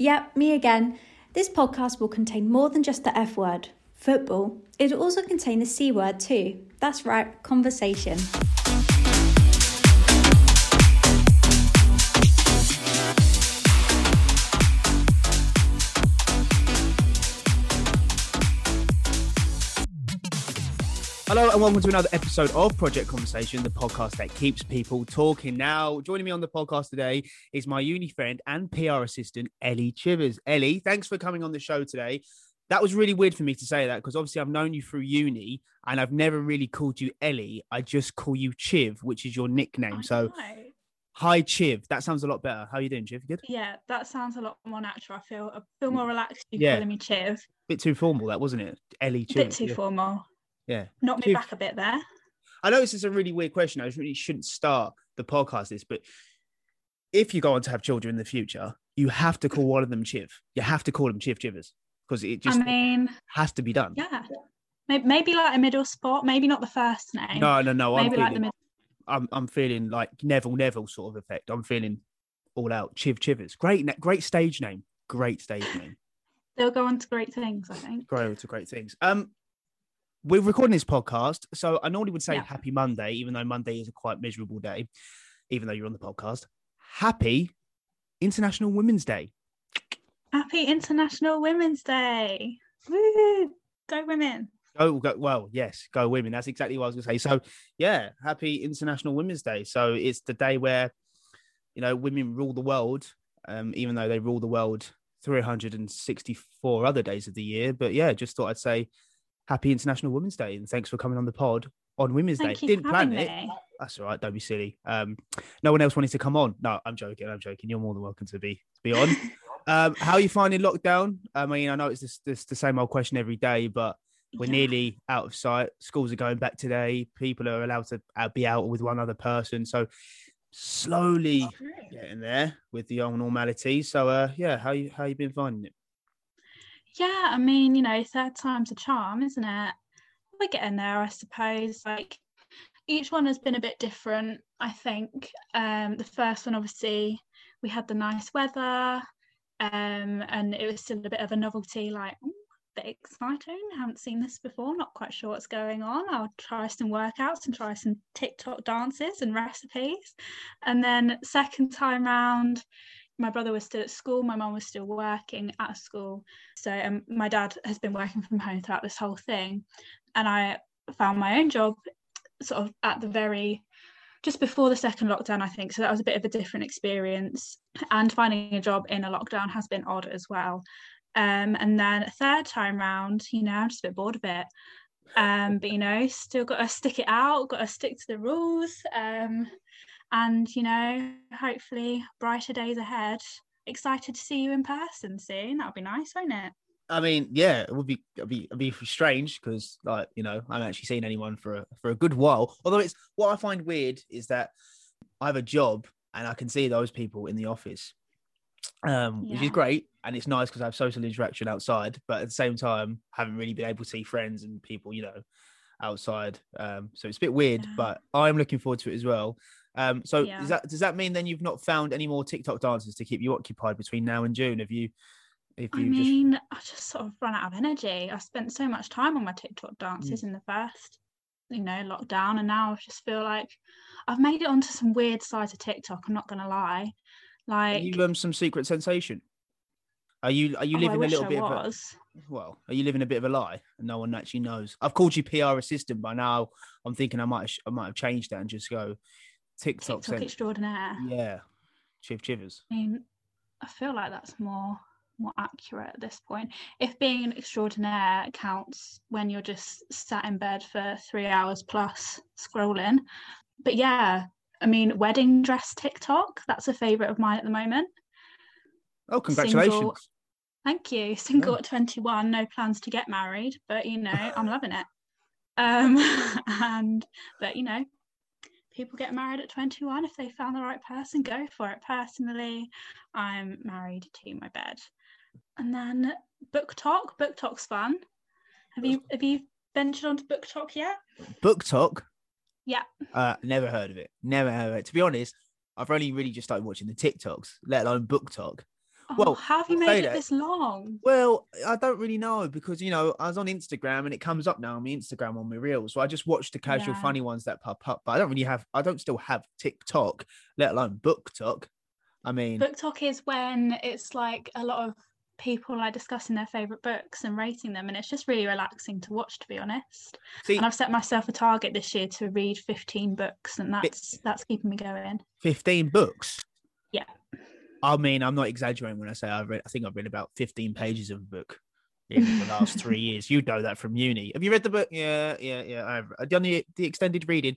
Yep, me again. This podcast will contain more than just the F word, football. It will also contain the C word too. That's right, conversation. Hello and welcome to another episode of Project Conversation, the podcast that keeps people talking. Now, joining me on the podcast today is my uni friend and PR assistant, Ellie Chivers. Ellie, thanks for coming on the show today. That was really weird for me to say that because obviously I've known you through uni and I've never really called you Ellie. I just call you Chiv, which is your nickname. So, hi, Chiv. That sounds a lot better. How are you doing, Chiv? You good? yeah, that sounds a lot more natural. I feel I feel mm. more relaxed. You Yeah. calling me Chiv. bit too formal, that wasn't it? Ellie A Chiv. bit too yeah. formal. Yeah. Knock me back a bit there. I know this is a really weird question. I really shouldn't start the podcast this, but if you go on to have children in the future, you have to call one of them Chiv. You have to call them Chiv Chivers because it just I mean, has to be done. yeah. Maybe, like a middle spot. Maybe not the first name. No, no, no. I'm maybe like feeling, the middle. I'm, I'm feeling like Neville Neville sort of effect. I'm feeling all out. Chiv Chivers. Great, great stage name. Great stage name. They'll go on to great things. I think. Grow to great things. Um, we're recording this podcast, so I normally would say Yeah. Happy Monday, even though Monday is a quite miserable day, even though you're on the podcast. Happy International Women's Day. Happy International Women's Day. Woo! Go women. Oh, go, well, yes, go women. That's exactly what I was going to say. So, yeah, happy International Women's Day. So it's the day where, you know, women rule the world, um, even though they rule the world 364 other days of the year. But yeah, just thought I'd say happy International Women's Day and thanks for coming on the pod on Women's Thank Day. Didn't plan it. me. That's all right. Don't be silly. Um, no one else wanted to come on. No, I'm joking. I'm joking. You're more than welcome to be to be on. um, how are you finding lockdown? I mean, I know it's just, it's the same old question every day, but we're Yeah. nearly out of sight. Schools are going back today. People are allowed to uh, be out with one other person. So slowly getting there with the old normality. So uh, yeah, how you how you been finding it? Yeah, I mean, you know, third time's a charm, isn't it? We're getting there, I suppose. Like each one has been a bit different, I think. Um, the first one, obviously, we had the nice weather, um, and it was still a bit of a novelty, like "Ooh, a bit exciting. haven't seen this before, not quite sure what's going on. I'll try some workouts and try some TikTok dances and recipes. And then second time round, my brother was still at school, my mum was still working at school. So um, my dad has been working from home throughout this whole thing. And I found my own job sort of at the very just before the second lockdown, I think. So that was a bit of a different experience. And finding a job in a lockdown has been odd as well. Um, and then a third time round, you know, I'm just a bit bored of it. Um, but you know, still got to stick it out, got to stick to the rules. Um, and you know, hopefully brighter days ahead. Excited to see you in person soon. That'll be nice, won't it? I mean, yeah, it would be it'd be, it'd be strange because like you know I haven't actually seen anyone for a, for a good while. Although it's what I find weird is that I have a job and I can see those people in the office, um, which is great and it's nice because I have social interaction outside. But at the same time, haven't really been able to see friends and people, you know, outside. Um, so it's a bit weird, Yeah. but I'm looking forward to it as well. Um, so Yeah. does that does that mean then you've not found any more TikTok dances to keep you occupied between now and June? Have you? If I you just mean, I just sort of run out of energy. I spent so much time on my TikTok dances in the first, you know, lockdown, and now I just feel like I've made it onto some weird sides of TikTok. I'm not gonna lie, Are like you um some secret sensation? Are you are you oh, living a little I bit of a well? Are you living a bit of a lie and no one actually knows? I've called you PR assistant by now. I'm thinking I might have, I might have changed that and just go TikTok. TikTok extraordinaire. yeah, Chiv Chivers. I mean, I feel like that's more more accurate at this point. If being an extraordinaire counts when you're just sat in bed for three hours plus scrolling. But yeah, I mean, wedding dress TikTok, that's a favourite of mine at the moment. Oh, congratulations! Single. Thank you. Single at 21, no plans to get married, but you know, I'm loving it. Um, and but you know, people get married at 21 if they found the right person, go for it. Personally, I'm married to my bed. And then BookTok. Book talk's fun. Have you have you ventured onto BookTok yet? BookTok. Yeah. Uh, never heard of it. Never heard of it. To be honest, I've only really just started watching the TikToks, let alone BookTok. Oh, Well, how have you made it this long? Well, I don't really know because you know I was on Instagram and it comes up now on my Instagram on my reels. So I just watch the casual, Yeah. funny ones that pop up. But I don't really have. I don't still have TikTok, let alone BookTok. I mean, BookTok is when it's like a lot of people like discussing their favorite books and rating them, and it's just really relaxing to watch, to be honest. see, And I've set myself a target this year to read 15 books, and that's that's keeping me going. fifteen books. Yeah. I mean, I'm not exaggerating when I say I've read. I think I've read about fifteen pages of a book in the last three years. You know that from uni. Have you read the book? Yeah, yeah, yeah. I've I've done the the extended reading.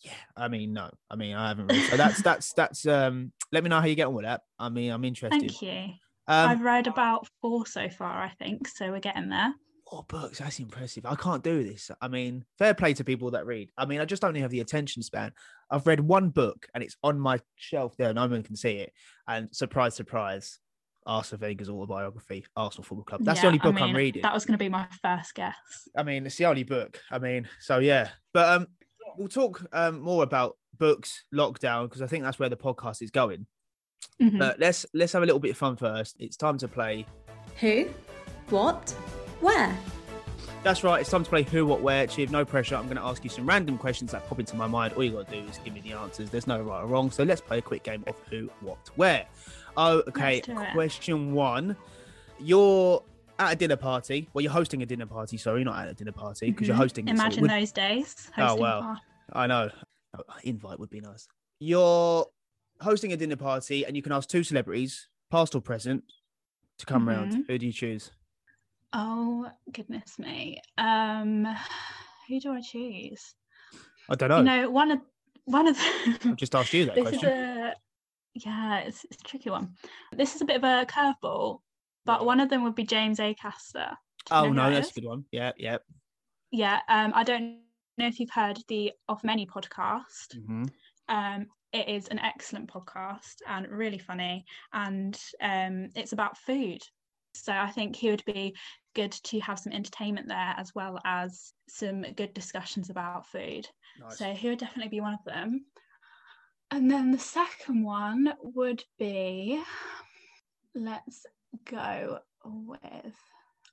Yeah, I mean, no, I mean, I haven't read. So that's that's that's. Um, let me know how you get on with that. I mean, I'm interested. Thank you. Um, I've read about four so far, I think, so we're getting there. Four books. That's impressive. I can't do this. I mean, fair play to people that read. I mean, I just don't have the attention span. I've read one book and it's on my shelf there. No one can see it. And surprise, surprise, Arsene Wenger's autobiography, Arsenal Football Club. That's the Yeah, only I book I'm mean, reading. That was going to be my first guess. I mean, it's the only book. I mean, so yeah. But um, we'll talk um more about books, lockdown, because I think that's where the podcast is going. Mhm. But let's let's have a little bit of fun first. It's time to play Who? What? Where? That's right. It's time to play Who, What, Where. Chiv, no pressure. I'm going to ask you some random questions that pop into my mind. All you got to do is give me the answers. There's no right or wrong. So let's play a quick game of Who, What, Where. Oh, okay. Let's do it. Question one. You're at a dinner party. Well, you're hosting a dinner party. Sorry, not at a dinner party because you're Mhm. hosting. it, so it Imagine would- those days. Oh, hosting a wow. party. I know. Oh, invite would be nice. You're hosting a dinner party and you can ask two celebrities, past or present, to come round. Mhm. Who do you choose? Oh goodness me. Um, who do I choose? I don't know. You know, one of one of I've just asked you that this question. is a yeah, it's, it's a tricky one. This is a bit of a curveball, but one of them would be James Acaster. Do you Oh no, that's is? a good one. Yeah, yeah. Yeah, um, I don't know if you've heard the Off Menu podcast. hmm Um, it is an excellent podcast and really funny, and um, it's about food. So I think he would be good to have some entertainment there as well as some good discussions about food. Nice. So he would definitely be one of them. And then the second one would be let's go with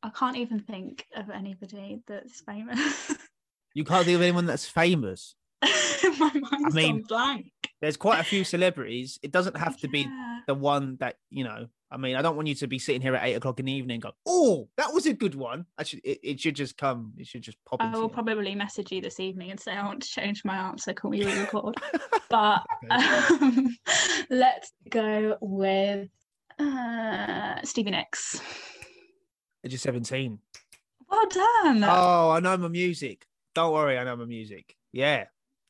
I can't even think of anybody that's famous. You can't think of anyone that's famous. My mind's mean, gone blank. There's quite a few celebrities. It doesn't have to be the one that you know. I mean, I don't want you to be sitting here at eight o'clock in the evening and go, "Oh, that was a good one." Actually, it, it should just come. It should just pop. I will you. probably message you this evening and say I want to change my answer. Can we re-record? but um, let's go with uh, Stevie Nicks. Age seventeen. Well done. Oh, I know my music. Don't worry, I know my music. Yeah.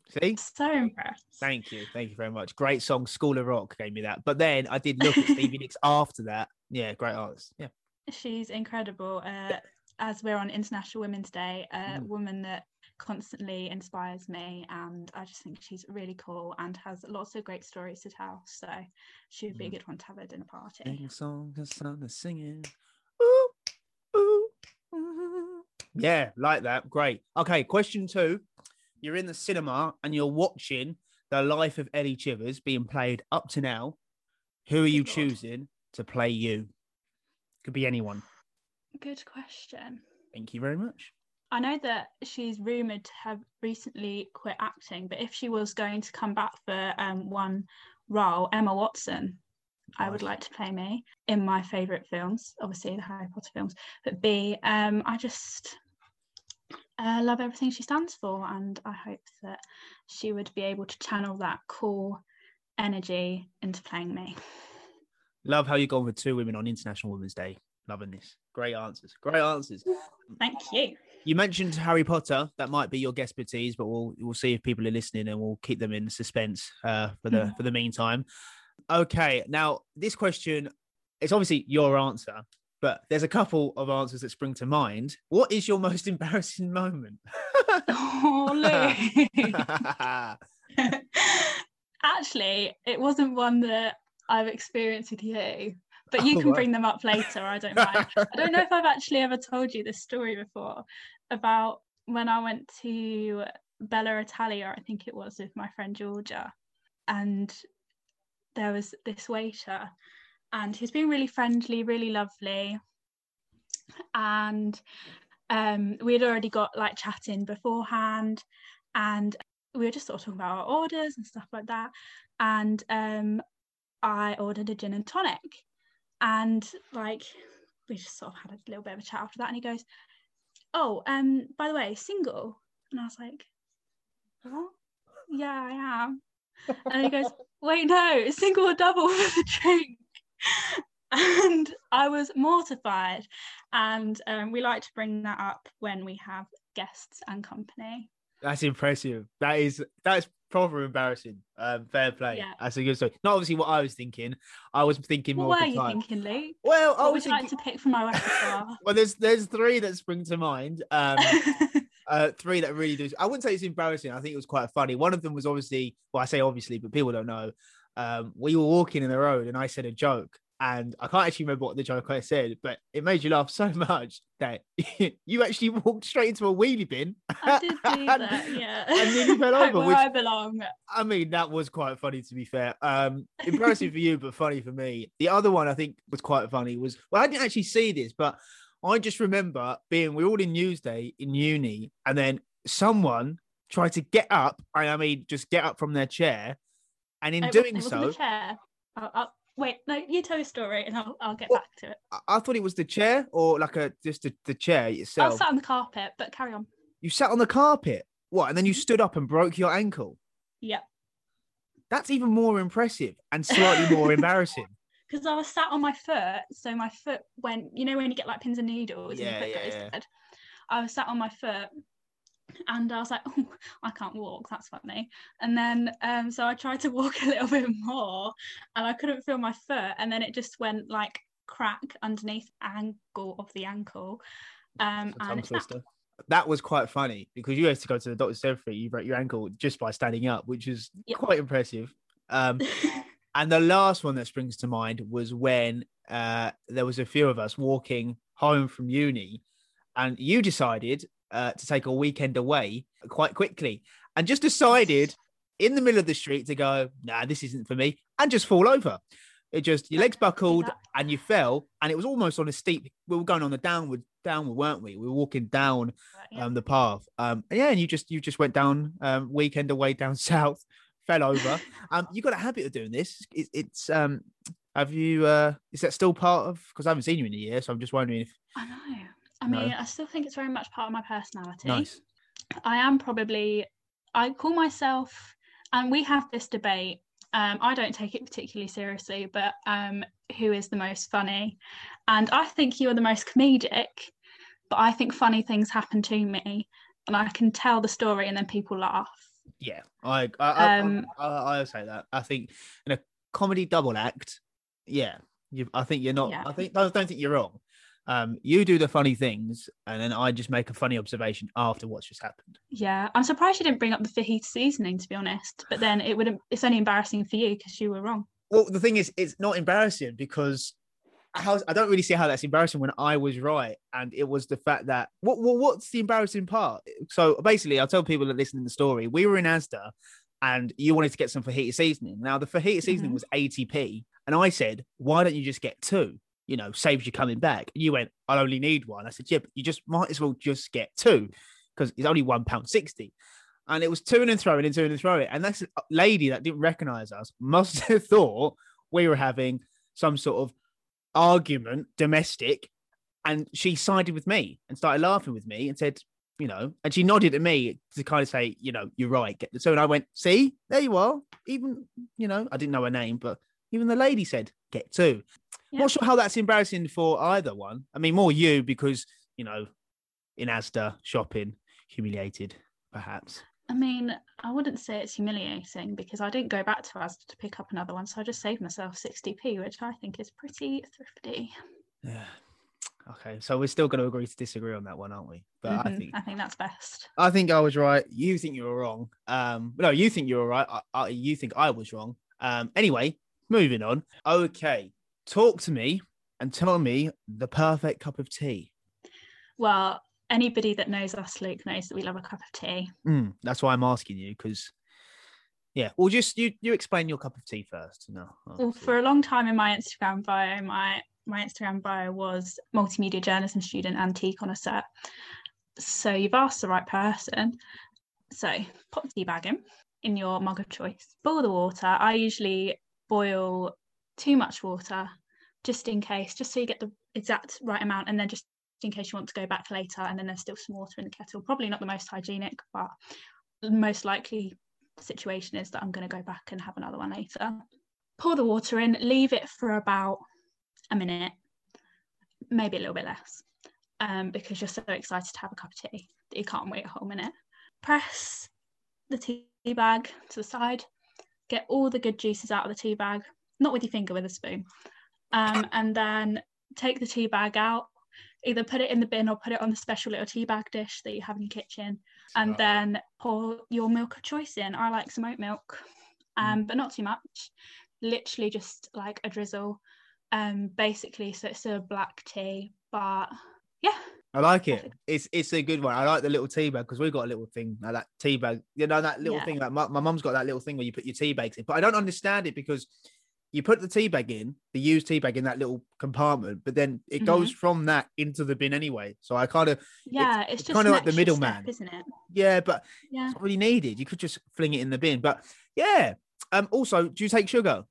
See. so impressed. Thank you. Thank you very much. Great song. School of Rock gave me that. But then I did look at Stevie Nicks after that. Yeah, great artist. Yeah. She's incredible. Uh, as we're on International Women's Day, a Mm. woman that constantly inspires me, and I just think she's really cool and has lots of great stories to tell. So she would be a Mhm. good one to have at a dinner party. Sing a song, the sun is singing. Ooh, ooh, ooh. Yeah, like that. Great. Okay, question two. You're in the cinema and you're watching the life of Ellie Chivers being played up to now. Who are you Good Lord. choosing to play you? Could be anyone. Good question. Thank you very much. I know that she's rumoured to have recently quit acting, but if she was going to come back for um, one role, Emma Watson, I would like to play me in my favourite films, obviously the Harry Potter films. But B, um, I just uh, love everything she stands for, and I hope that she would be able to channel that cool energy into playing me. Love how you've gone with two women on International Women's Day. Loving this. Great answers. Great answers. Thank you. You mentioned Harry Potter. That might be your expertise, but we'll we'll see if people are listening and we'll keep them in suspense uh, for the Mhm. for the meantime. Okay, now this question it's obviously your answer, but there's a couple of answers that spring to mind. What is your most embarrassing moment? Oh, Lou. Actually, it wasn't one that I've experienced with you, but you Oh, can right. bring them up later. I don't mind. I don't know if I've actually ever told you this story before about when I went to Bella Italia, I think it was with my friend Georgia, and there was this waiter, and he's been really friendly, really lovely. And um, we had already got like chatting beforehand, and we were just sort of talking about our orders and stuff like that. And um, I ordered a gin and tonic, and like we just sort of had a little bit of a chat after that. And he goes, "Oh, um, by the way, single?" And I was like, "What? Yeah, I am." And he goes, "Wait, no, single or double for the drink." And I was mortified. And um, we like to bring that up when we have guests and company. That's impressive. That is that's proper embarrassing. Um, fair play. Yeah. That's a good story. Not obviously what I was thinking. I was thinking more. What at were you time. thinking, Luke? Well, I was would you like to pick from my repertoire? Well, there's there's three that spring to mind. Um, uh, three that really do. I wouldn't say it's embarrassing. I think it was quite funny. One of them was obviously, well, I say obviously, but people don't know. Um, we were walking in the road, and I said a joke, and I can't actually remember what the joke I said, but it made you laugh so much that you actually walked straight into a wheelie bin. I did do that, yeah. and nearly fell over, where which- I belong. I mean, that was quite funny to be fair. Um, embarrassing for you, but funny for me. The other one I think was quite funny was well, I didn't actually see this, but I just remember being we were all in Newsday in uni, and then someone tried to get up. I mean, just get up from their chair, and in It doing wasn't so, the chair. I'll, I'll, wait, no, you tell your story and I'll, I'll get Well, back to it. I, I thought it was the chair or like a just the, the chair I itself. was sat on the carpet, but carry on. You sat on the carpet. What? And then you Mm-hmm. stood up and broke your ankle. Yep. That's even more impressive and slightly more embarrassing. Because I was sat on my foot, so my foot went, you know, when you get like pins and needles Yeah, and your foot yeah, goes yeah. dead. I was sat on my foot and I was like, oh, I can't walk. That's funny. And then, um, so I tried to walk a little bit more and I couldn't feel my foot. And then it just went like crack underneath angle of the ankle. Um, and twister. That was quite funny because you had to go to the doctor's everything. You broke your ankle just by standing up, which is Yep. quite impressive. Um, and the last one that springs to mind was when uh, there was a few of us walking home from uni, and you decided uh, to take a weekend away quite quickly, and just decided in the middle of the street to go, "Nah, this isn't for me," and just fall over. It just your legs buckled and you fell, and it was almost on a steep. We were going on the downward, downward, weren't we? We were walking down um, the path. Um, and yeah, and you just you just went down um, weekend away down south, fell over. um, you got a habit of doing this. It, it's um, have you? Uh, is that still part of? Because I haven't seen you in a year, so I'm just wondering if. I know. I No. mean, I still think it's very much part of my personality. Nice. I am probably, I call myself, and we have this debate. Um, I don't take it particularly seriously, but um, who is the most funny? And I think you are the most comedic, but I think funny things happen to me, and I can tell the story, and then people laugh. Yeah, I I, I, Um, I, I, I say that. I think in a comedy double act, yeah, you. I think you're not. Yeah. I think don't, don't think you're wrong. Um, you do the funny things, and then I just make a funny observation after what's just happened. Yeah, I'm surprised you didn't bring up the fajita seasoning, to be honest. But then it would it's only embarrassing for you because you were wrong. Well, the thing is, it's not embarrassing because how I don't really see how that's embarrassing when I was right, and it was the fact that what, what what's the embarrassing part? So basically, I'll tell people that listen to the story. We were in Asda, and you wanted to get some fajita seasoning. Now the fajita seasoning Mhm. was 80p, and I said, why don't you just get two? You know, saves you coming back. And you went, I'll only need one. I said, yeah, but you just might as well just get two because it's only one pound sixty. And it was to and throwing and to and throwing. And this lady that didn't recognize us must have thought we were having some sort of argument, domestic. And she sided with me and started laughing with me and said, you know, and she nodded at me to kind of say, you know, you're right. Get so and I went, see, there you are. Even, you know, I didn't know her name, but even the lady said, get two. Yeah. Not sure how that's embarrassing for either one. I mean, more you because, you know, in Asda shopping, humiliated, perhaps. I mean, I wouldn't say it's humiliating because I didn't go back to Asda to pick up another one, so I just saved myself 60p, which I think is pretty thrifty. Yeah. Okay, so we're still going to agree to disagree on that one, aren't we? But I Mhm, think that's best. I think I was right. You think you were wrong. Um, no, you think you were right. I, I, you think I was wrong. Um, anyway, moving on. Okay, talk to me and tell me the perfect cup of tea. Well, anybody that knows us, Luke, knows that we love a cup of tea. Mm, that's why I'm asking you because Yeah. Well, just you you explain your cup of tea first. No. Well, for a long time in my Instagram bio, my my Instagram bio was multimedia journalism student and tea connoisseur. So you've asked the right person. So put the tea bag in in your mug of choice. Boil the water. I usually boil too much water just in case, just so you get the exact right amount, and then just in case you want to go back later and then there's still some water in the kettle. Probably not the most hygienic, but the most likely situation is that I'm going to go back and have another one later. Pour the water in, leave it for about a minute, maybe a little bit less, um, because you're so excited to have a cup of tea that you can't wait a whole minute. Press the tea bag to the side, get all the good juices out of the tea bag, not with your finger, with a spoon, um, and then take the tea bag out. Either put it in the bin or put it on the special little tea bag dish that you have in your kitchen, and then pour your milk of choice in. I like some oat milk, um, mm. but not too much. Literally just like a drizzle. Um, basically, so it's a black tea, but yeah, I like it. It's it's a good one. I like the little tea bag because we've got a little thing like that tea bag. You know that little yeah. thing like my, my mum's got that little thing where you put your tea bags in. But I don't understand it because you put the tea bag in, the used tea bag in that little compartment, but then it mm-hmm. goes from that into the bin anyway. So I kind of yeah, it's, it's, it's kind of like the middleman, isn't it? Yeah, but yeah, it's not really needed. You could just fling it in the bin. But yeah, um, also, do you take sugar?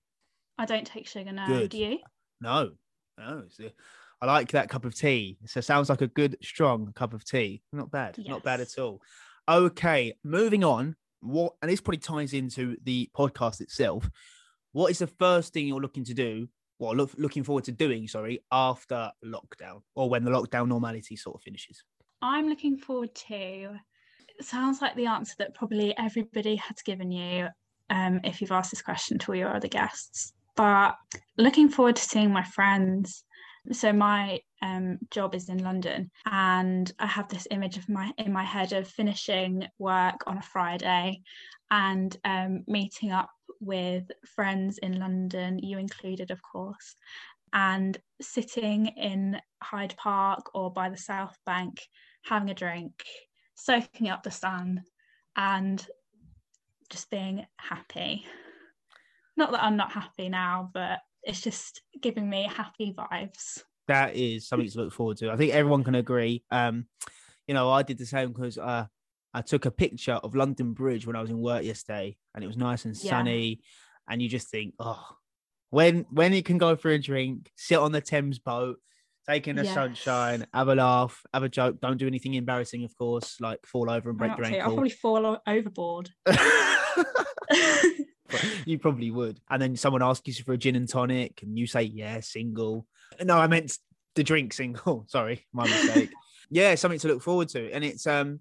I don't take sugar now. Good. Do you? No, no. I like that cup of tea. So it sounds like a good, strong cup of tea. Not bad. Yes. Not bad at all. Okay, moving on. What and this probably ties into the podcast itself what is the first thing you're looking to do? Well, look, looking forward to doing, sorry, after lockdown or when the lockdown normality sort of finishes? I'm looking forward to. It sounds like the answer that probably everybody has given you um, if you've asked this question to all your other guests. But looking forward to seeing my friends. So my um, job is in London, and I have this image of my in my head of finishing work on a Friday and um, meeting up with friends in London, you included, of course, and sitting in Hyde Park or by the South Bank, having a drink, soaking up the sun, and just being happy. Not that I'm not happy now, but it's just giving me happy vibes. That is something to look forward to. I think everyone can agree. Um, you know, I did the same because uh, I took a picture of London Bridge when I was in work yesterday, and it was nice and sunny. Yeah. And you just think, oh, when when you can go for a drink, sit on the Thames boat, take in the yes. sunshine, have a laugh, have a joke. Don't do anything embarrassing, of course, like fall over and break your ankle. I'll probably fall overboard. you probably would. And then someone asks you for a gin and tonic, and you say, yeah, single. No, I meant the drink single. Sorry, my mistake. yeah, something to look forward to. And it's um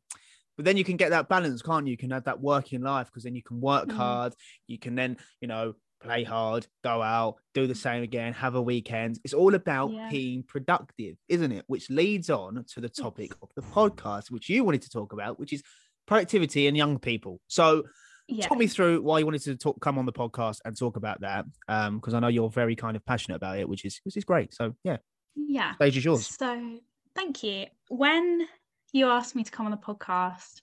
but then you can get that balance can't you? You can have that working life because then you can work mm. hard. You can then you know play hard go out do the same again have a weekend. It's all about yeah. being productive isn't it? Which leads on to the topic of the podcast which you wanted to talk about which is productivity and young people. So yeah. talk me through why you wanted to talk come on the podcast and talk about that um because i know you're very kind of passionate about it which is which is great. So yeah. Yeah. Stage is yours. So thank you. When you asked me to come on the podcast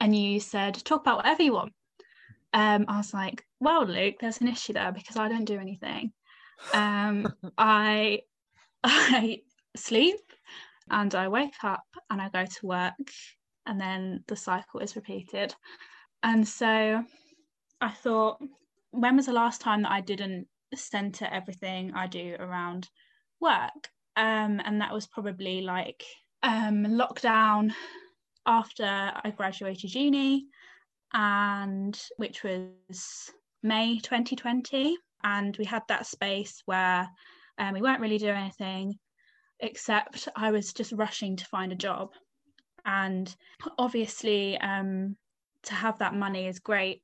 and you said, talk about whatever you want. Um, I was like, well, Luke, there's an issue there because I don't do anything. Um, I I sleep and I wake up and I go to work and then the cycle is repeated. And so I thought, when was the last time that I didn't center everything I do around work? Um, and that was probably like um, lockdown after I graduated uni, and which was May 2020. And we had that space where um, we weren't really doing anything except I was just rushing to find a job. And obviously, um, to have that money is great,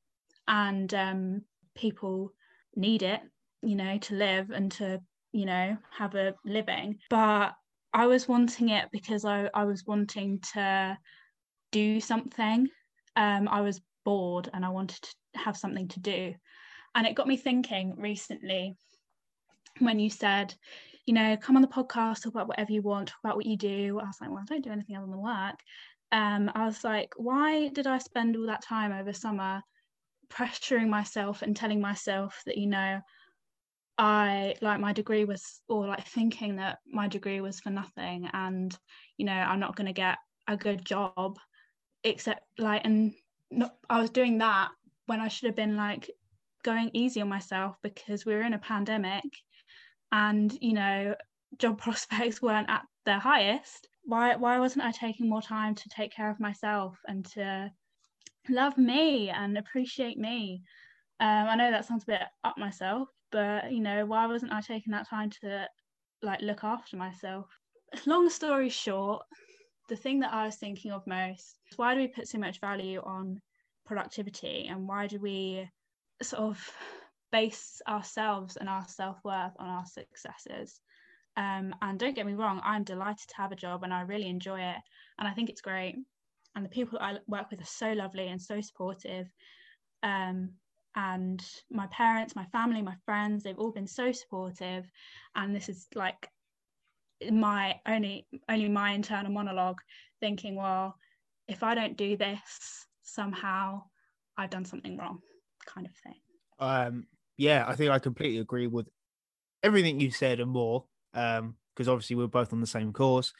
and um, people need it, you know, to live and to, you know, have a living. But I was wanting it because I, I was wanting to do something. Um, I was bored and I wanted to have something to do. And it got me thinking recently when you said, you know, come on the podcast, talk about whatever you want, talk about what you do. I was like, well, I don't do anything other than work. Um, I was like, why did I spend all that time over summer pressuring myself and telling myself that you know I like my degree was or like thinking that my degree was for nothing and you know I'm not going to get a good job except like and not, I was doing that when I should have been like going easy on myself because we were in a pandemic and you know job prospects weren't at their highest. Why why wasn't I taking more time to take care of myself and to love me and appreciate me? Um, I know that sounds a bit up myself but you know why wasn't I taking that time to like look after myself? Long story short the thing that I was thinking of most is why do we put so much value on productivity and why do we sort of base ourselves and our self-worth on our successes? Um, and don't get me wrong i'm delighted to have a job and i really enjoy it and i think it's great. And the people i work with are so lovely and so supportive. Um, and my parents my family my friends they've all been so supportive. And this is like my only only my internal monologue thinking well if i don't do this somehow i've done something wrong kind of thing. Um yeah i think i completely agree with everything you said and more um because obviously we are both on the same course.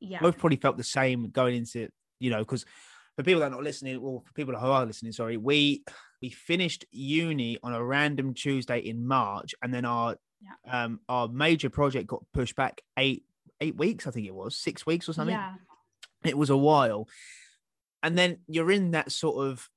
Yeah. Both probably felt the same going into you know because for people that are not listening or for people who are listening sorry we we finished uni on a random tuesday in march and then our yeah. um our major project got pushed back eight eight weeks i think it was six weeks or something yeah it was a while and then you're in that sort of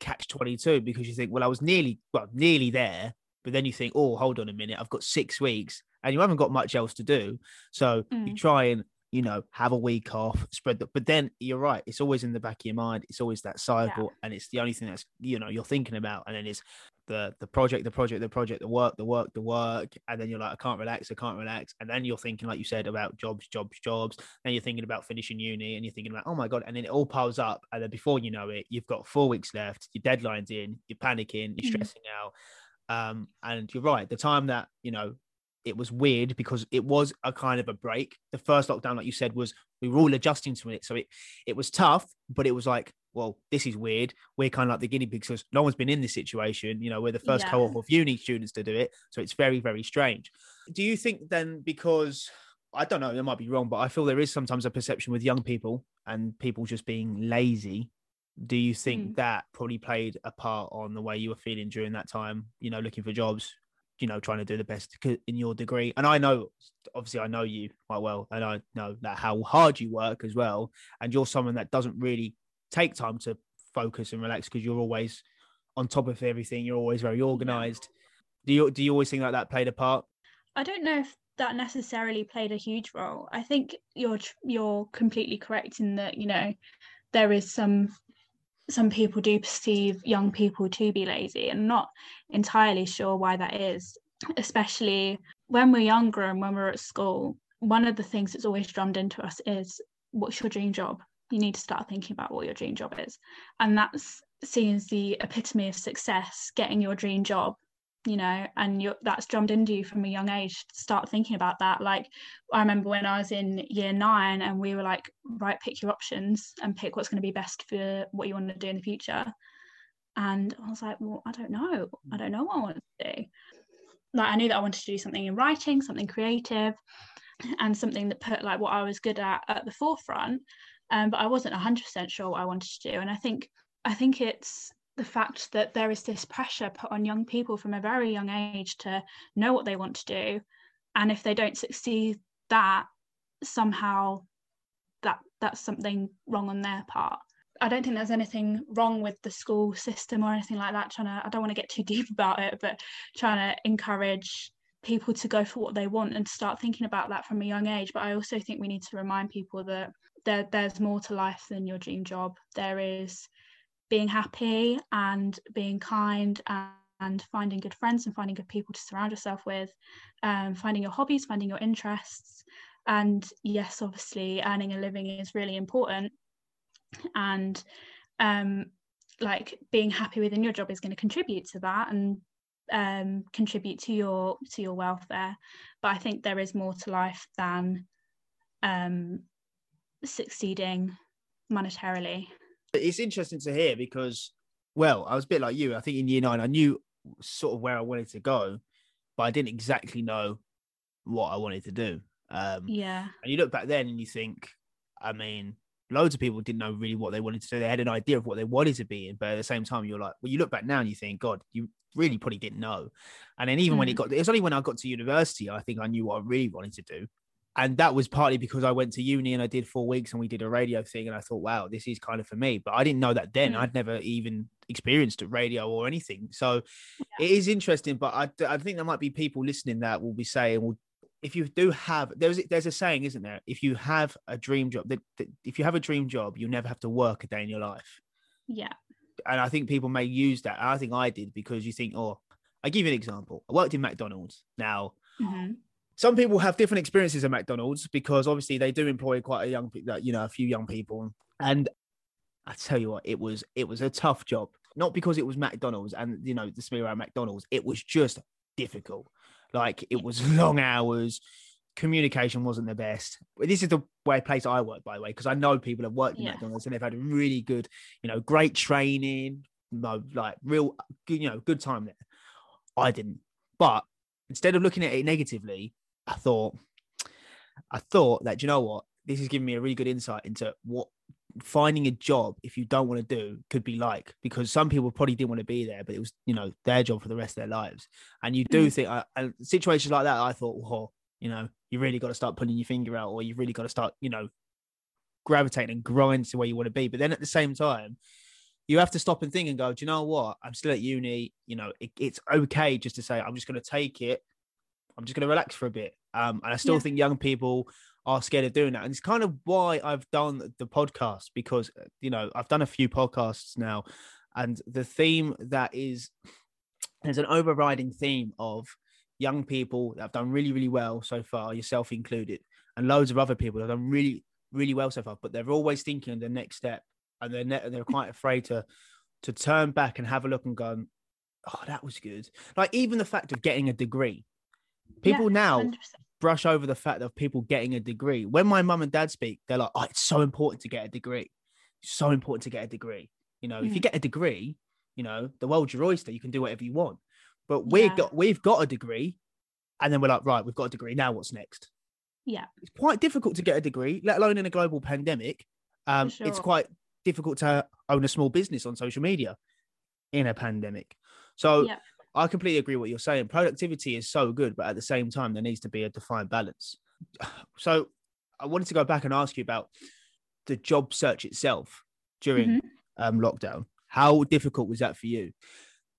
catch 22 because you think well i was nearly well nearly there but then you think oh hold on a minute i've got six weeks and you haven't got much else to do so mm. you try and you know have a week off spread the, but then you're right it's always in the back of your mind it's always that cycle yeah. and it's the only thing that's you know you're thinking about and then it's the the project, the project, the project, the work, the work, the work, and then you're like, I can't relax, I can't relax, and then you're thinking, like you said, about jobs, jobs, jobs. Then you're thinking about finishing uni, and you're thinking about, oh my god, and then it all piles up, and then before you know it, you've got four weeks left, your deadline's in, you're panicking, you're mm. stressing mm-hmm. out, um, and you're right. The time that you know it was weird because it was a kind of a break. The first lockdown, like you said, was we were all adjusting to it, so it it was tough, but it was like well, this is weird. We're kind of like the guinea pigs because no one's been in this situation. You know, we're the first yeah. cohort of uni students to do it. So it's very, very strange. Do you think then, because I don't know, it might be wrong, but I feel there is sometimes a perception with young people and people just being lazy. Do you think mm. that probably played a part on the way you were feeling during that time, you know, looking for jobs, you know, trying to do the best in your degree? And I know, obviously, I know you quite well, and I know that how hard you work as well. And you're someone that doesn't really take time to focus and relax because you're always on top of everything. You're always very organized. Do you do you always think that that played a part? I don't know if that necessarily played a huge role. I think you're you're completely correct in that you know there is some some people do perceive young people to be lazy and not entirely sure why that is especially when we're younger and when we're at school. One of the things that's always drummed into us is what's your dream job? You need to start thinking about what your dream job is. And that's seen as the epitome of success getting your dream job you know and you're, that's drummed into you from a young age start thinking about that. Like i remember when i was in year nine and we were like right pick your options and pick what's going to be best for what you want to do in the future. And i was like well i don't know. I don't know what i want to do. Like i knew that i wanted to do something in writing something creative and something that put like what i was good at at the forefront um, but I wasn't 100% sure what I wanted to do. And I think I think it's the fact that there is this pressure put on young people from a very young age to know what they want to do, and if they don't succeed that, somehow that that's something wrong on their part. I don't think there's anything wrong with the school system or anything like that. Trying to, I don't want to get too deep about it, but trying to encourage people to go for what they want and start thinking about that from a young age. But I also think we need to remind people that there, there's more to life than your dream job. There is being happy and being kind and, and finding good friends and finding good people to surround yourself with, um, finding your hobbies, finding your interests. And yes, obviously, earning a living is really important. And um, like being happy within your job is going to contribute to that and um, contribute to your to your welfare. But I think there is more to life than um, succeeding monetarily. It's interesting to hear because well, I was a bit like you. I think in year nine, I knew sort of where I wanted to go, but I didn't exactly know what I wanted to do. Um, Yeah. and you look back then and you think, I mean, loads of people didn't know really what they wanted to do. They had an idea of what they wanted to be in, but at the same time, you're like, well, you look back now and you think, God, you really probably didn't know. And then even when it Mm. got, it's only when I got to university, I think I knew what I really wanted to do. And that was partly because I went to uni and I did four weeks and we did a radio thing. And I thought, wow, this is kind of for me. But I didn't know that then. Mm. I'd never even experienced a radio or anything. So it is interesting. But I, I think there might be people listening that will be saying, well, if you do have there's there's a saying isn't there if you have a dream job that, that if you have a dream job you'll never have to work a day in your life Yeah. and i think people may use that i think i did because you think oh i give you an example i worked in mcdonald's now Mhm. Some people have different experiences at mcdonald's because obviously they do employ quite a young you know a few young people. And i tell you what it was it was a tough job. Not because it was mcdonald's and you know the smear around mcdonald's. It was just difficult. Like it was long hours. Communication wasn't the best. This is the way place i work by the way because i know people have worked in Yeah. mcdonald's and they've had a really good you know great training no like real you know good time there. I didn't. But instead of looking at it negatively i thought i thought that you know what? This is giving me a really good insight into what finding a job if you don't want to do could be like. Because some people probably didn't want to be there but it was you know their job for the rest of their lives. And you do Mm. think uh, and situations like that i thought well you know you really got to start putting your finger out or you've really got to start you know gravitating and grind to where you want to be. But then at the same time you have to stop and think and go do you know what? I'm still at uni you know it, it's okay just to say i'm just going to take it i'm just going to relax for a bit um and i still Yeah. think young people are scared of doing that and it's kind of why i've done the podcast because uh, you know i've done a few podcasts now and the theme that is there's an overriding theme of young people that have done really really well so far yourself included and loads of other people that have done really really well so far but they're always thinking of the next step and they're ne- they're quite afraid to to turn back and have a look and go oh that was good like even the fact of getting a degree people Yeah, now 100%. brush over the fact of people getting a degree. When my mum and dad speak, they're like, "Oh, it's so important to get a degree. It's so important to get a degree. You know, if you Mm. get a degree, you know, the world's your oyster. You can do whatever you want. But we've Yeah. got we've got a degree, and then we're like, right, we've got a degree. Now what's next? Yeah. It's quite difficult to get a degree, let alone in a global pandemic. Um, It's quite difficult to own a small business on social media in a pandemic. So Yeah. I completely agree what you're saying. Productivity is so good, but at the same time, there needs to be a defined balance. So I wanted to go back and ask you about the job search itself during Mhm. um, lockdown. How difficult was that for you?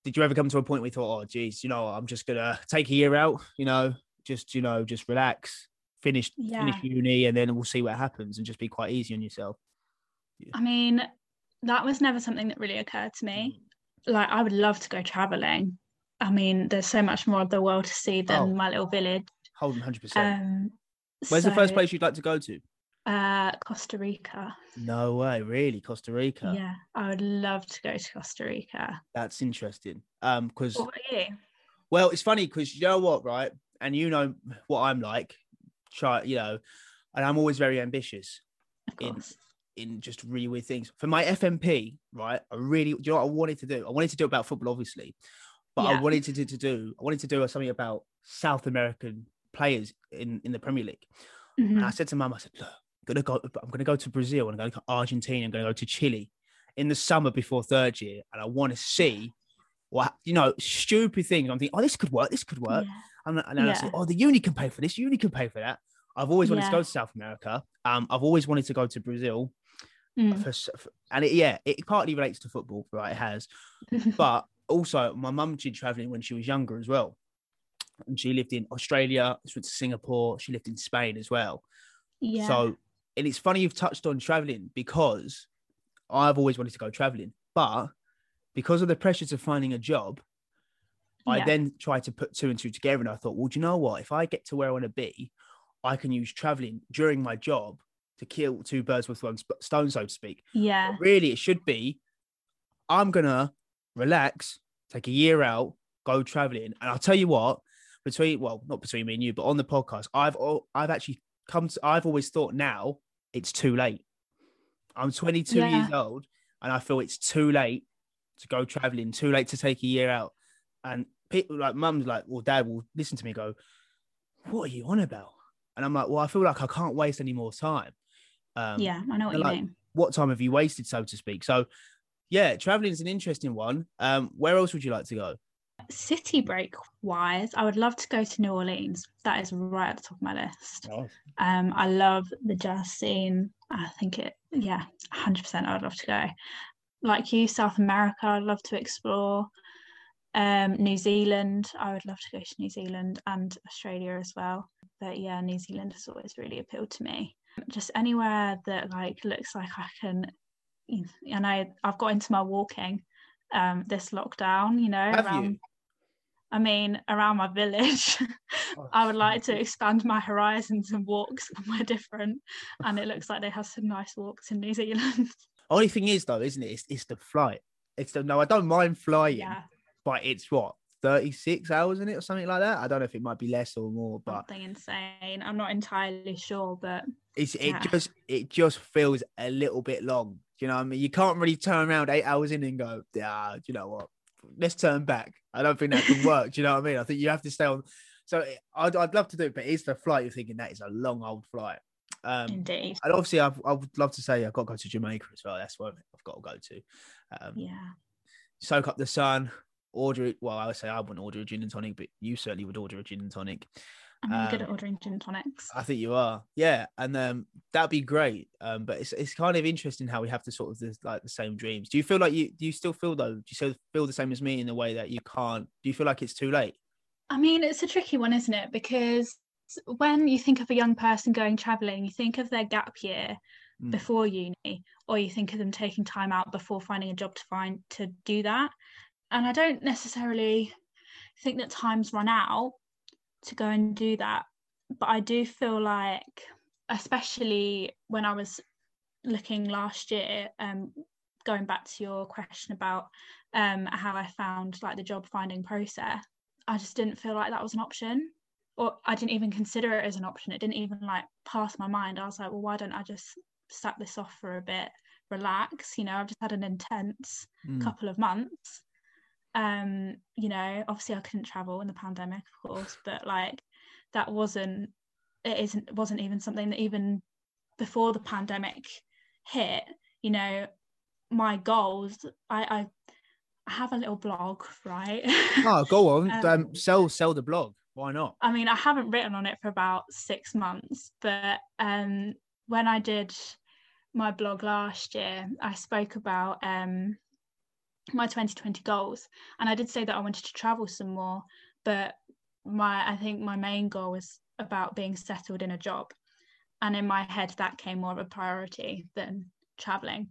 Did you ever come to a point where you thought, oh, geez, you know, I'm just gonna take a year out, you know, just you know, just relax, finish finish uni, and then we'll see what happens, and just be quite easy on yourself. I mean, that was never something that really occurred to me. Like, I would love to go traveling. I mean, there's so much more of the world to see than Oh. my little village. Hold on, hundred percent. Um, Where's the first place you'd like to go to? Uh, Costa Rica. No way, really, Costa Rica. Yeah, I would love to go to Costa Rica. That's interesting. Um, because What about you? well, it's funny because you know what, right? And you know what I'm like. Try, you know, and I'm always very ambitious in- in just really weird things. For my FMP, right? I really, do you know what I wanted to do? I wanted to do about football, obviously, but I wanted to do, to do. I wanted to do something about South American players in in the Premier League. Mhm. And I said to mum, I said, look, I'm gonna go. I'm gonna go to Brazil. I'm gonna go to Argentina. I'm gonna go to Chile in the summer before third year, and I want to see what you know, stupid things. I'm thinking, oh, this could work. This could work. Yeah. And, and then I said, oh, the uni can pay for this. Uni can pay for that. I've always wanted to go to South America. Um, I've always wanted to go to Brazil. Mm. For, for- and it, yeah, it partly relates to football, right? It has, but also my mum did traveling when she was younger as well, and she lived in Australia. She went to Singapore. She lived in Spain as well. yeah. So, and it's funny you've touched on traveling because I've always wanted to go traveling, but because of the pressures of finding a job, I then tried to put two and two together, and I thought, well, do you know what? If I get to where I want to be, I can use traveling during my job to kill two birds with one stone, so to speak. yeah. But really, it should be I'm gonna relax, take a year out, go traveling, and I'll tell you what. Between well, not between me and you, but on the podcast, I've I've actually come. To, I've always thought now it's too late. I'm 22 Yeah. years old, and I feel it's too late to go traveling, too late to take a year out. And people like mum's like, well, dad will listen to me go, What are you on about? And I'm like, Well, I feel like I can't waste any more time. Um, yeah, I know what you like, mean. What time have you wasted, so to speak? So, yeah, traveling is an interesting one. Um, where else would you like to go? City break wise, I would love to go to New Orleans. That is right at the top of my list. Oh, Um, I love the jazz scene. I think it, yeah, 100%. I'd love to go. Like you, South America, I'd love to explore. Um, New Zealand, I would love to go to New Zealand and Australia as well. But yeah, New Zealand has always really appealed to me. Just anywhere that like looks like I can, and I I've got into my walking um this lockdown. You know, Have around. you? I mean, around my village, Oh, I would like to expand my horizons and walk somewhere different. And it looks like they have some nice walks in New Zealand. Only thing is though, isn't it? It's, it's the flight. It's the no, I don't mind flying, yeah, but it's what 36 hours in it or something like that. I don't know if it might be less or more, but something insane. I'm not entirely sure, but it's it Yeah. just it just feels a little bit long. You know what I mean? You can't really turn around eight hours in and go, yeah, you know what? Let's turn back. I don't think that can work. do you know what I mean? I think you have to stay on. So I'd, I'd love to do it, but it's the flight. You're thinking that is a long old flight. Um, indeed, and obviously, I've, I would love to say I've got to go to Jamaica as well. That's where I've got to go to. Um, yeah. soak up the sun, order it. Well, I would say I wouldn't order a gin and tonic, but you certainly would order a gin and tonic. I'm really good Um, at ordering gin tonics. I think you are, yeah, and um, that'd be great. Um, but it's it's kind of interesting how we have to sort of this, like the same dreams. Do you feel like you do you still feel though? Do you still feel the same as me in the way that you can't? Do you feel like it's too late? I mean, it's a tricky one, isn't it? Because when you think of a young person going traveling, you think of their gap year Mm. before uni, or you think of them taking time out before finding a job to find to do that. And I don't necessarily think that time's run out to go and do that. But I do feel like, especially when I was looking last year, um, going back to your question about um, how I found like the job finding process, I just didn't feel like that was an option. Or I didn't even consider it as an option. It didn't even like pass my mind. I was like, well, why don't I just sat this off for a bit, relax? You know, I've just had an intense Mm. couple of months. Um, you know, obviously I couldn't travel in the pandemic, of course, but like that wasn't it isn't wasn't even something that even before the pandemic hit, you know, my goals, I I, have a little blog, right? Oh, go on, Um, um, sell sell the blog. Why not? I mean, I haven't written on it for about six months, but um, when I did my blog last year, I spoke about um, my 2020 goals, and I did say that I wanted to travel some more. But my, I think my main goal was about being settled in a job, and in my head, that came more of a priority than traveling.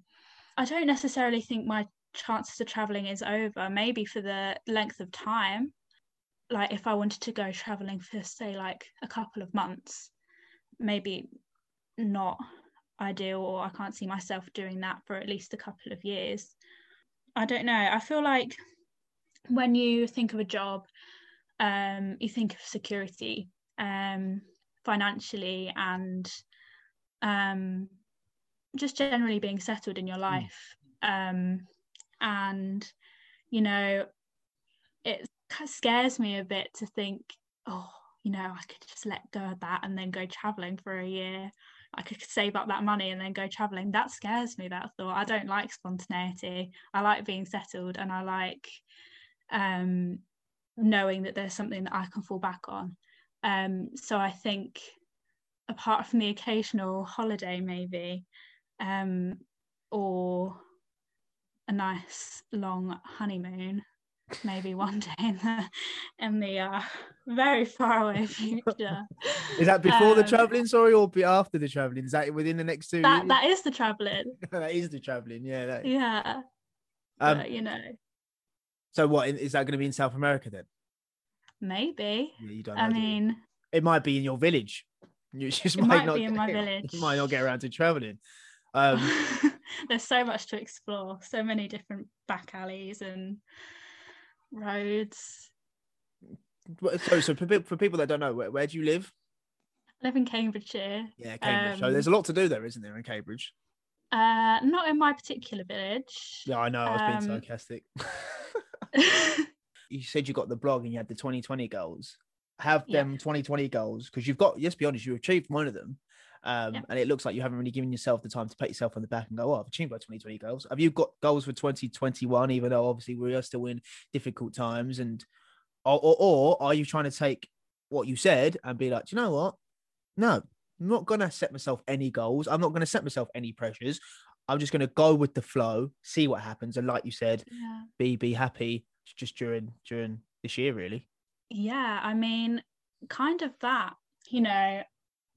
I don't necessarily think my chances of traveling is over. Maybe for the length of time, like if I wanted to go traveling for say like a couple of months, maybe not ideal or I can't see myself doing that for at least a couple of years. I don't know. I feel like when you think of a job, um, you think of security, um, financially and um, just generally being settled in your life. Um, and you know, it kind of scares me a bit to think, oh, you know, I could just let go of that and then go traveling for a year. I could save up that money and then go traveling. That scares me. That thought. I don't like spontaneity. I like being settled, and I like um, knowing that there's something that I can fall back on. Um, so I think, apart from the occasional holiday, maybe, um, or a nice long honeymoon, maybe one day in the in the uh, very far away future. Is that before the Um, traveling, sorry, or be after the traveling? Is that within the next two That years? that is the traveling. that is the traveling, yeah. That, Yeah. um, but, you know, so what is that going to be in South America then? maybe. Yeah, you don't I know, do you? mean, it might be in your village. You just It might, might not be in my village. You might not get around to traveling. Um, there's so much to explore, so many different back alleys and roads. so, so for, for people that don't know, where, where do you live? I live in Cambridgeshire. Yeah, Cambridge. so Um, there's a lot to do there, isn't there, in Cambridge? Uh, not in my particular village. Yeah, I know. I was Um, being sarcastic. you said you got the blog and you had the 2020 goals. Have Yeah. them 2020 goals because you've got. Let's be honest, you achieved one of them, um, Yeah. and it looks like you haven't really given yourself the time to pat yourself on the back and go, "Oh, I've achieved my 2020 goals." Have you got goals for 2021? Even though obviously we are still in difficult times, and or or, or are you trying to take what you said and be like, "Do you know what? No, I'm not gonna set myself any goals. I'm not gonna set myself any pressures. I'm just gonna go with the flow, see what happens, and like you said, yeah. be be happy just during during this year really Yeah, I mean, kind of that. You know,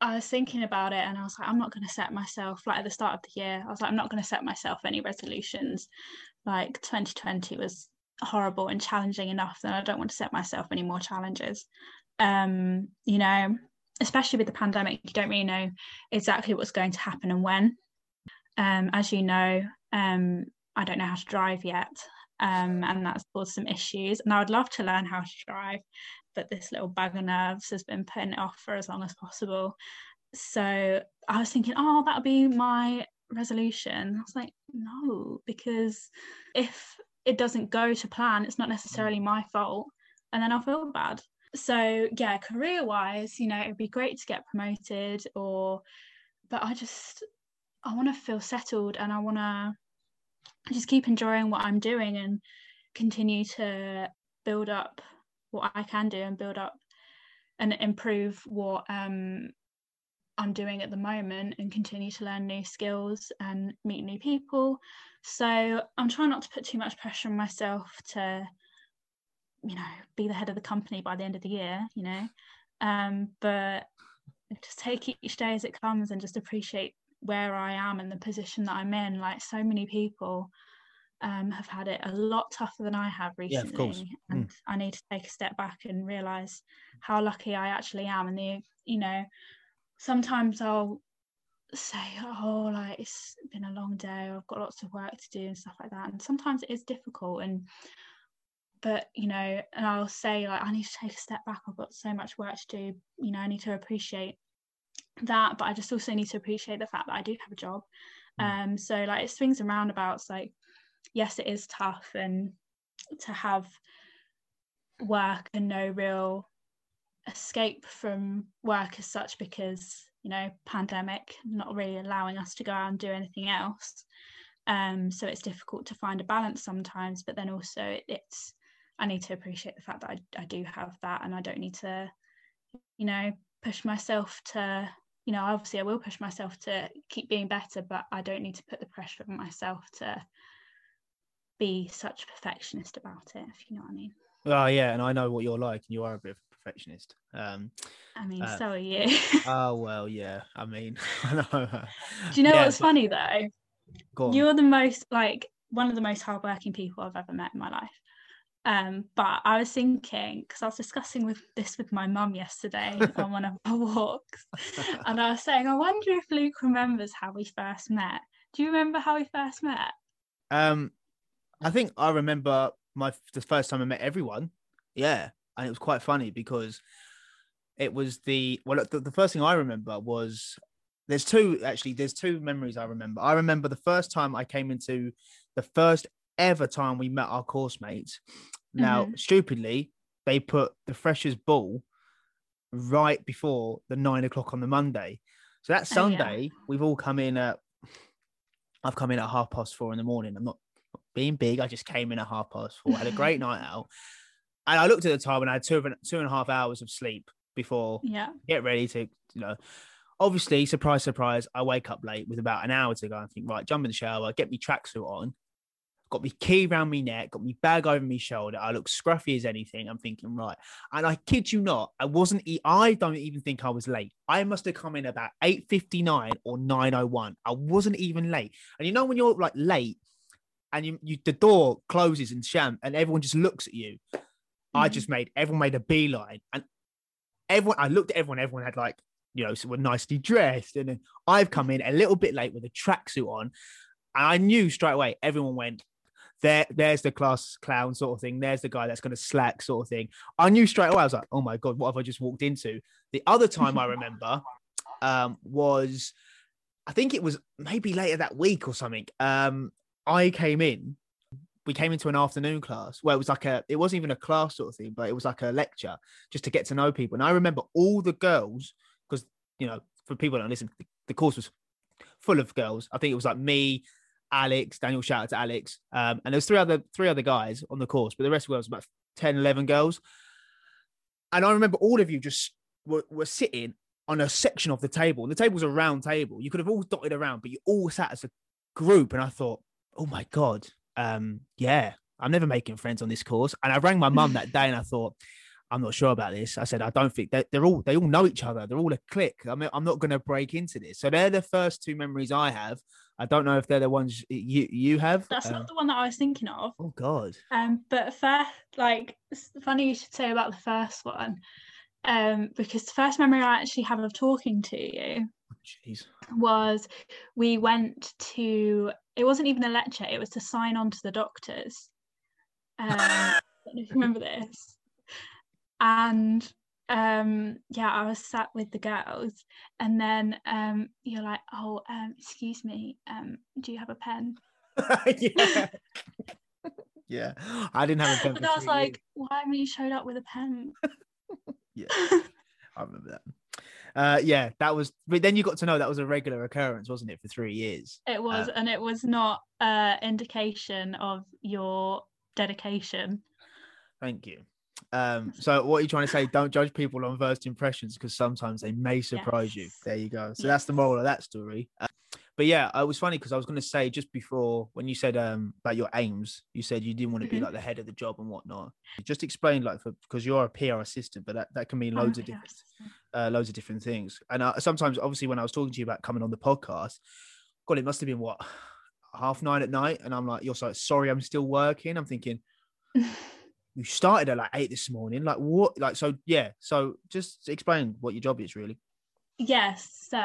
I was thinking about it and I was like, I'm not going to set myself, like at the start of the year, I was like, I'm not going to set myself any resolutions. Like 2020 was horrible and challenging enough that I don't want to set myself any more challenges. Um, you know, especially with the pandemic, you don't really know exactly what's going to happen and when. Um, as you know, um, I don't know how to drive yet um, and that's caused some issues. And I would love to learn how to drive, but this little bag of nerves has been putting it off for as long as possible. So I was thinking, oh, that'll be my resolution. I was like, no, because if it doesn't go to plan, it's not necessarily my fault, and then I'll feel bad. So yeah, career wise, you know, it'd be great to get promoted, or, but I just I want to feel settled and I want to just keep enjoying what I'm doing and continue to build up what I can do and build up and improve what um, I'm doing at the moment and continue to learn new skills and meet new people. So I'm trying not to put too much pressure on myself to, you know, be the head of the company by the end of the year, you know, um, but just take each day as it comes and just appreciate where I am and the position that I'm in. Like so many people um, have had it a lot tougher than I have Yeah, recently. of course. And I need to take a step back and realize how lucky I actually am. And the, you know, sometimes I'll say, oh, like it's been a long day, I've got lots of work to do and stuff like that. And sometimes it is difficult. And but you know, and I'll say like I need to take a step back. I've got so much work to do. You know, I need to appreciate that, but I just also need to appreciate the fact that I do have a job. Mm. Um, so like it swings and roundabouts. Like, yes, it is tough, and to have work and no real escape from work as such because you know pandemic not really allowing us to go out and do anything else. Um so it's difficult to find a balance sometimes but then also it, it's i need to appreciate the fact that I, I do have that and i don't need to you know push myself to you know obviously i will push myself to keep being better but i don't need to put the pressure on myself to be such a perfectionist about it if you know what i mean oh yeah and i know what you're like and you are a bit of a perfectionist um i mean Uh, so are you oh well yeah i mean i know do you know Yeah, what's but- funny though you're the most like one of the most hardworking people I've ever met in my life. Um, but I was thinking because I was discussing with this with my mum yesterday on one of our walks, and I was saying, I wonder if Luke remembers how we first met. Do you remember how we first met? um i think i remember my the first time i met everyone. Yeah and it was quite funny because it was the well the, the first thing i remember was there's two actually there's two memories i remember. I remember the first time i came into the first ever time we met our course mates. Now mm-hmm. stupidly they put the freshers ball right before the nine o'clock on the monday. So that Oh, yeah. sunday we've all come in at i've come in at half past four in the morning. I'm not being big i just came in at half past four had a great night out and i looked at the time and i had two, and- two and a half hours of sleep before Yeah. get ready to, you know, obviously, surprise, surprise, I wake up late with about an hour to go and think, right, jump in the shower, get me tracksuit on, got me key around me neck, got me bag over me shoulder. I look scruffy as anything. I'm thinking, right. And I kid you not, I wasn't, e- I don't even think I was late. I must have come in about 8.59 or 9.01. I wasn't even late. And you know, when you're like late and you, you the door closes and sham and everyone just looks at you, I Mhm. just made, everyone made a beeline and everyone, I looked at everyone, everyone had like, you know, so were nicely dressed. And then I've come in a little bit late with a tracksuit on. And I knew straight away, everyone went, there, there's the class clown sort of thing. There's the guy that's going to slack sort of thing. I knew straight away. I was like, oh my God, what have I just walked into? The other time I remember um, was I think it was maybe later that week or something. Um, I came in. We came into an afternoon class where it was like a. It wasn't even a class sort of thing, but it was like a lecture just to get to know people. And I remember all the girls because you know for people that don't listen, the, course was full of girls. I think it was like me, Alex, Daniel. Shout out to Alex. Um, and there was three other three other guys on the course, but the rest of the world was about 10, 11 girls. And I remember all of you just were, were sitting on a section of the table. And the table's a round table. You could have all dotted around, but you all sat as a group. And I thought, oh my God, um, yeah, I'm never making friends on this course. And I rang my mum that day and I thought, I'm not sure about this. I said, I don't think they're, they're all, they all know each other. They're all a clique. I mean, I'm not going to break into this. So they're the first two memories I have. I don't know if they're the ones you you have. That's um, not the one that I was thinking of. Oh God. Um, but first, like, funny you should say about the first one, um, because the first memory I actually have of talking to you Jeez. was we went to. It wasn't even a lecture. It was to sign on to the doctors. Um, I don't know if you remember this. And um yeah i was sat with the girls and then um you're like oh um excuse me um do you have a pen yeah. yeah. I didn't have a pen. and i was like why haven't you showed up with a pen years. Yeah, I remember that. Uh, yeah, that was. But then you got to know that was a regular occurrence, wasn't it, for three years? it was and it was not uh indication of your dedication Thank you. Um, so what are you trying to say? Don't judge people on first impressions because sometimes they may surprise you. There you go. So that's the moral of that story. Uh, but yeah, it was funny because I was going to say just before when you said um about your aims, you said you didn't want to be Mhm. like the head of the job and whatnot. Just explain like for because you're a PR assistant, but that, that can mean loads a of different uh, loads of different things. And uh, sometimes, obviously, when I was talking to you about coming on the podcast, God, it must have been what half nine at night, and I'm like, "You're so sorry, I'm still working." I'm thinking, you started at like eight this morning, like what? Like so, yeah. So just explain what your job is really. Yes, so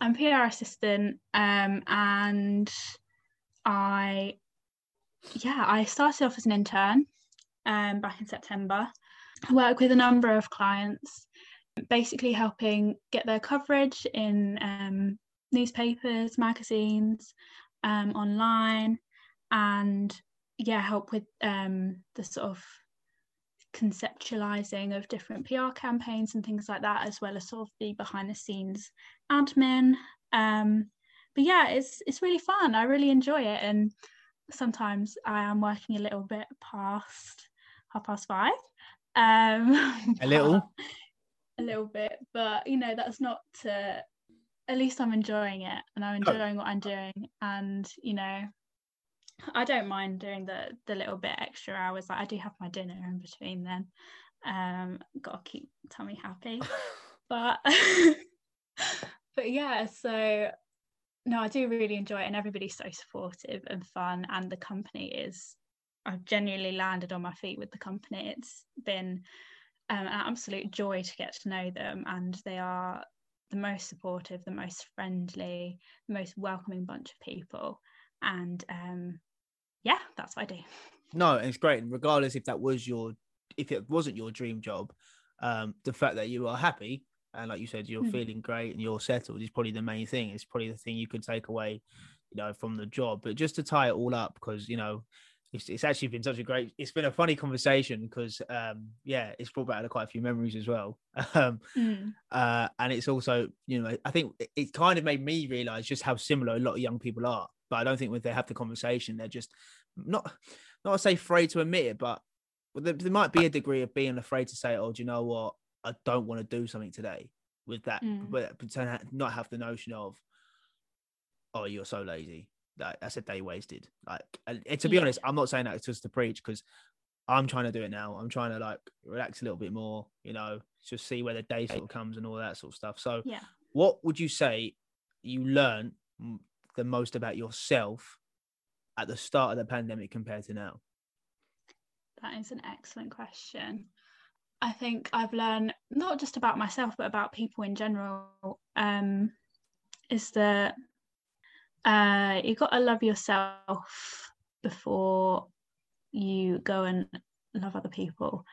I'm PR assistant, um, and I, yeah, I started off as an intern, um, back in September. I work with a number of clients, basically helping get their coverage in um, newspapers, magazines, um, online, and yeah, help with um, the sort of conceptualizing of different PR campaigns and things like that, as well as sort of the behind the scenes admin. Um, but yeah, it's it's really fun. I really enjoy it, and sometimes I am working a little bit past half past five. Um, A little? a little bit, but you know that's not to. At least I'm enjoying it, and I'm Oh. enjoying what I'm doing, and you know, I don't mind doing the the little bit extra hours. Like I do have my dinner in between then. Um, gotta keep tummy happy, but but yeah. So no, I do really enjoy it, and everybody's so supportive and fun, and the company is. I've genuinely landed on my feet with the company. It's been um, an absolute joy to get to know them, and they are the most supportive, the most friendly, the most welcoming bunch of people. And um, yeah, that's what I do. No, it's great. And regardless if that was your, if it wasn't your dream job, um, the fact that you are happy and like you said, you're Mhm. feeling great and you're settled is probably the main thing. It's probably the thing you could take away, you know, from the job. But just to tie it all up, because you know, it's, it's actually been such a great. It's been a funny conversation because, um, yeah, it's brought back quite a few memories as well. Um, Mm. uh, and it's also, you know, I think it- it kind of made me realize just how similar a lot of young people are. But I don't think when they have the conversation, they're just not, not to say afraid to admit it, but but there, there might be a degree of being afraid to say, "Oh, do you know what? I don't want to do something today." With that, Mm. but, but to not have the notion of, "Oh, you're so lazy." Like that's a day wasted. Like, and, and to be Yeah. honest, I'm not saying that just to preach because I'm trying to do it now. I'm trying to like relax a little bit more, you know, just see where the day sort of comes and all that sort of stuff. So, Yeah. what would you say you learned m- the most about yourself at the start of the pandemic compared to now? That is an excellent question. I think I've learned not just about myself, but about people in general. Um, is that uh, you got to love yourself before you go and love other people.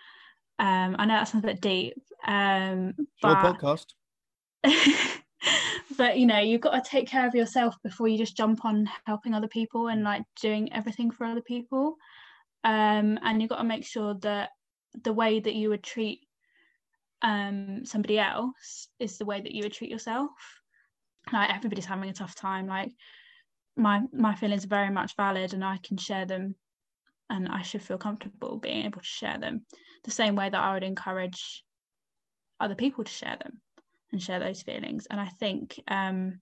Um, I know that sounds a bit deep, um, but podcast. but you know, you've got to take care of yourself before you just jump on helping other people and like doing everything for other people. Um, and you've got to make sure that the way that you would treat um somebody else is the way that you would treat yourself. Like everybody's having a tough time. Like my my feelings are very much valid and I can share them and I should feel comfortable being able to share them the same way that I would encourage other people to share them and share those feelings. And I think um,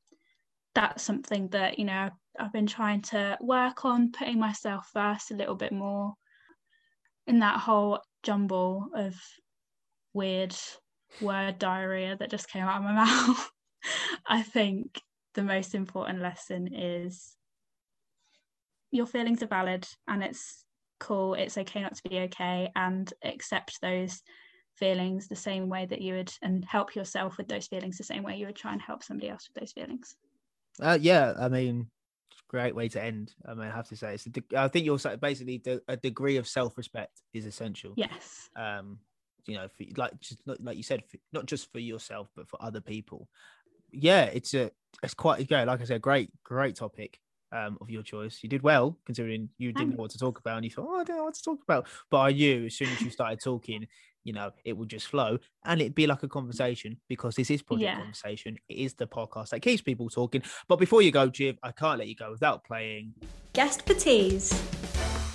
that's something that, you know, I've been trying to work on putting myself first a little bit more in that whole jumble of weird word diarrhea that just came out of my mouth. I think the most important lesson is your feelings are valid and it's cool it's okay not to be okay and accept those feelings the same way that you would and help yourself with those feelings the same way you would try and help somebody else with those feelings? Uh, yeah i mean great way to end i mean i have to say. It's de- i think you're basically the, a degree of self-respect is essential. Yes. Um you know for, like just like you said for, not just for yourself but for other people. Yeah it's a it's quite a yeah like i said great great topic um, of your choice. You did well considering you didn't know what to talk about and you thought, oh, I don't know what to talk about. But I knew as soon as you started talking, you know, it would just flow and it'd be like a conversation because this is Project yeah. Conversation. It is the podcast that keeps people talking. But before you go, Chiv, I can't let you go without playing Guest Patties.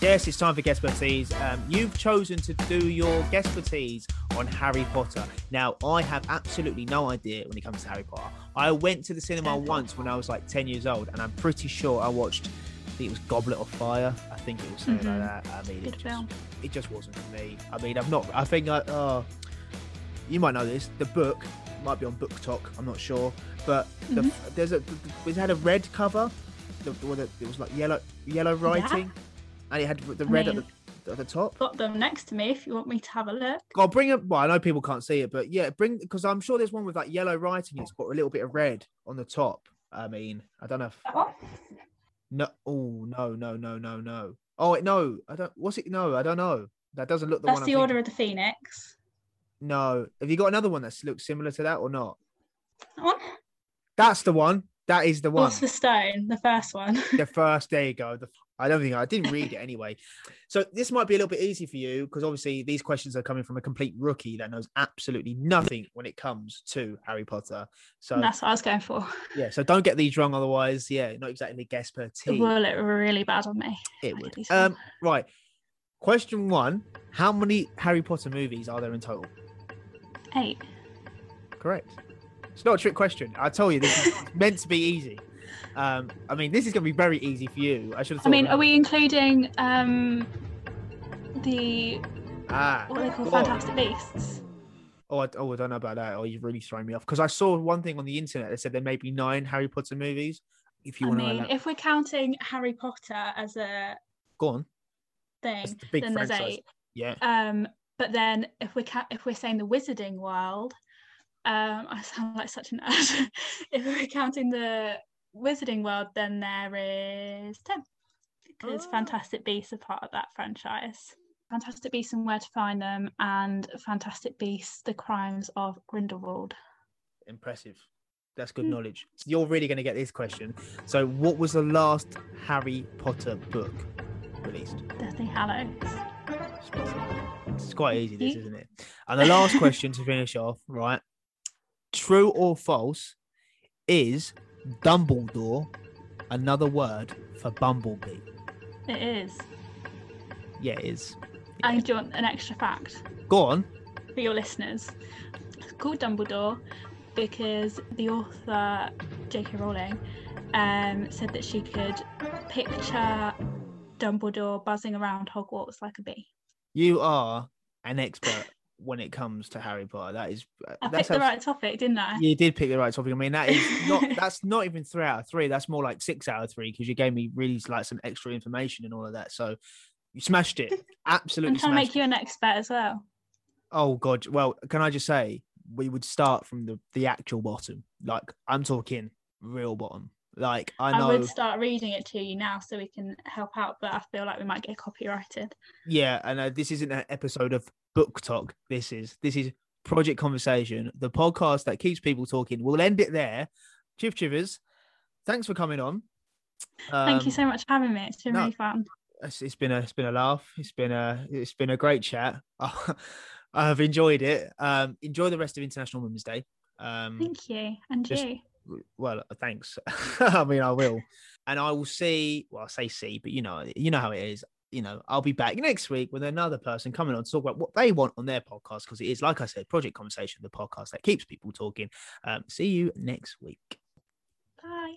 Yes, it's time for guest parties. Um, you've chosen to do your guest parties on Harry Potter. Now, I have absolutely no idea when it comes to Harry Potter. I went to the cinema once when I was like 10 years old, and I'm pretty sure I watched, think it was Goblet of Fire. I think it was something mm-hmm. like that. I mean, Good it just, it just wasn't for me. I mean, I'm not, I think, I, oh, you might know this. The book might be on BookTok, I'm not sure. But the, mm-hmm. there's a, it had a red cover. The, it was like yellow, yellow writing. Yeah and it had the red I mean, at, the, at the top. Got them next to me if you want me to have a look. I'll bring it. Well, I know people can't see it, but yeah, bring because I'm sure there's one with like yellow writing. It's got a little bit of red on the top. I mean, I don't know. If... No. Oh no no no no no. Oh wait, no. I don't. What's it? No, I don't know. That doesn't look the That's one. the I'm Order thinking. of the Phoenix. No. Have you got another one that looks similar to that or not? That one. That's the one. That is the one. What's the Stone? The first one. the first. There you go. The I don't think I didn't read it anyway. So this might be a little bit easy for you because obviously these questions are coming from a complete rookie that knows absolutely nothing when it comes to Harry Potter. So that's what I was going for. Yeah, so don't get these wrong, otherwise, yeah, not exactly guess per team. It will look really bad on me. It would. Um, right. Question one: How many Harry Potter movies are there in total? Eight. Correct. It's not a trick question. I tell you, this is meant to be easy. Um, I mean, this is going to be very easy for you. I should have. Said. I mean, are we including um, the ah, what they call Fantastic Beasts? Oh I, oh, I don't know about that. Oh, you've really thrown me off because I saw one thing on the internet that said there may be nine Harry Potter movies. If you I want mean, to, if we're counting Harry Potter as a go on thing, the then franchise. there's eight. Yeah. Um, but then if we ca- if we're saying the Wizarding World, um, I sound like such an nerd. if we're counting the Wizarding World, then there is 10 because oh. Fantastic Beasts are part of that franchise. Fantastic Beasts and Where to Find Them, and Fantastic Beasts: The Crimes of Grindelwald. Impressive. That's good mm. knowledge. You're really going to get this question. So, what was the last Harry Potter book released? Deathly Hallows. It's quite easy, this, isn't it? And the last question to finish off, right? True or false is Dumbledore another word for bumblebee? It is. Yeah, it is. Yeah. And do you want an extra fact? Go on. For your listeners. It's called Dumbledore because the author, J.K. Rowling, um, said that she could picture Dumbledore buzzing around Hogwarts like a bee. You are an expert when it comes to Harry Potter. That is, uh, I picked the right topic, didn't I? You did pick the right topic. I mean, that is not that's not even three out of three. That's more like six out of three because you gave me really like some extra information and all of that. So you smashed it. Absolutely. I'm trying to make it. you an expert as well. Oh God! Well, can I just say we would start from the the actual bottom. Like I'm talking real bottom. Like I know. I would start reading it to you now so we can help out, but I feel like we might get copyrighted. Yeah, and uh, this isn't an episode of BookTok. This is this is Project Conversation, the podcast that keeps people talking. We'll end it there. Chiv Chivers, thanks for coming on. Thank you Um, so much for having me. It's been no. really fun. it's, it's been a it's been a laugh. It's been a it's been a great chat. I've enjoyed it. Um, enjoy the rest of International Women's Day. Um, Thank you. And just- you well, thanks. I mean, I will, and I will see. Well, I say see, but you know, you know how it is. You know, I'll be back next week with another person coming on to talk about what they want on their podcast because it is, like I said, Project Conversation, the podcast that keeps people talking. Um, see you next week. Bye.